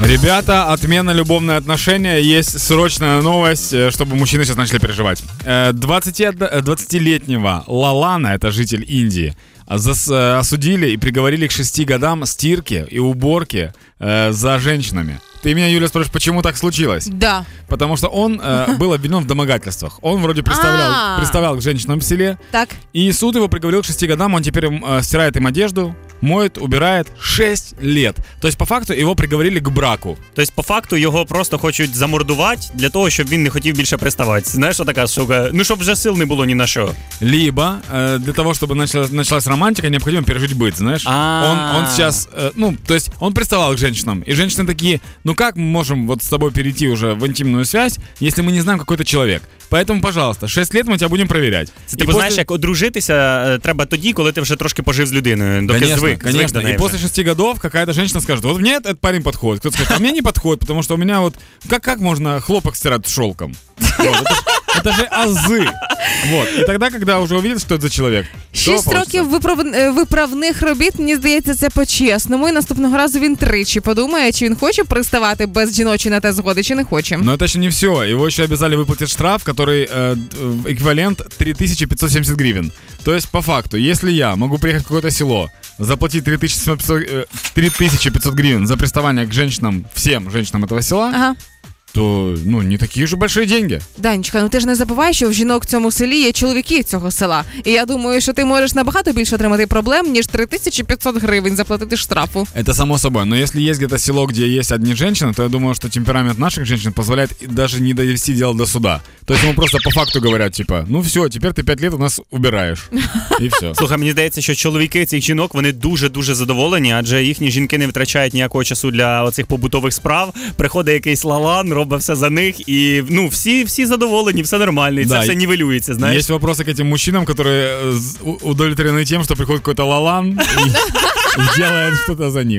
Ребята, отмена любовные отношения. Есть срочная новость, э, чтобы мужчины сейчас начали переживать. Э, 20 20-летнего Лалана, это житель Индии, э, осудили и приговорили к 6 годам стирки и уборки э, за женщинами. Ты меня, Юля, спрашиваешь, почему так случилось? Да. Потому что он э, был обвинен в домогательствах. Он вроде представлял, А. представлял к женщинам в селе, Так. и суд его приговорил к 6 годам, он теперь э, стирает им одежду, моет, убирает 6 лет. То есть, по факту, его приговорили к браку. Тобто, по факту, його просто хочуть замордувати для того, щоб він не хотів більше приставати. Знаєш, що така штука? Ну, щоб вже сил не було ні на що. Либо э, для того, чтобы началась, началась романтика, необходимо пережить быт, знаешь? А. Он, он сейчас, э, ну, то есть он приставал к женщинам, и женщины такие, ну как мы можем вот с тобой перейти уже в интимную связь, если мы не знаем, какой ты человек? Поэтому, пожалуйста, 6 лет мы тебя будем проверять. Це И типу, после- знаєш, як одружитися е, треба тоді, коли ти вже трошки пожив з людиною. Доки Конечно, звик, звик конечно. до неї И после вже. 6 годов какая-то женщина скажет, вот мне этот парень подходит. Кто-то скажет, а мне не подходит, потому что у меня вот... Как, как можно хлопок стирать шелком? Вот, это, ж- это же азы. Вот. И тогда, когда уже увидят, что это за человек, то Шість получится. років виправ- е, виправних робіт, мені здається, це по-чесному. І наступного разу він тричі подумає, чи він хоче приставати без жіночої на те згоди, чи не хоче. Но это еще не все. Его еще обязали выплатить штраф, который э, д- э, эквивалент 3570 гривен. То есть, по факту, если я могу приехать в какое-то село, заплатить 3700, э, 3500 гривен за приставание к женщинам, всем женщинам этого села, Ага. то, ну, не такие же большие деньги. Данечка, ну ти ж не забувай, що в жінок в цьому селі є чоловіки цього села. І я думаю, що ти можеш набагато більше отримати проблем, ніж 3500 гривень заплатити штрафу. Это само собой. Но если есть где-то село, где есть одни женщины, то я думаю, что темперамент наших женщин позволяет и даже не довести дело до суда. То есть ему просто по факту говорят, типа, ну все, теперь ты 5 лет у нас убираешь. И все. Слухай, мені здається, що чоловіки цих жінок вони дуже дуже задоволені, адже їхні жінки не витрачають ніякого часу для оцих побутових справ. Приходить якийсь лалан, робить все за них, і ну всі, всі задоволені, все нормально, і це Да, все і- нівелюється. Знаєш, Есть вопросы к этим мужчинам, которые э, з- у- удовлетворены тем, что приходит какой-то лалан и, и делает что-то за них.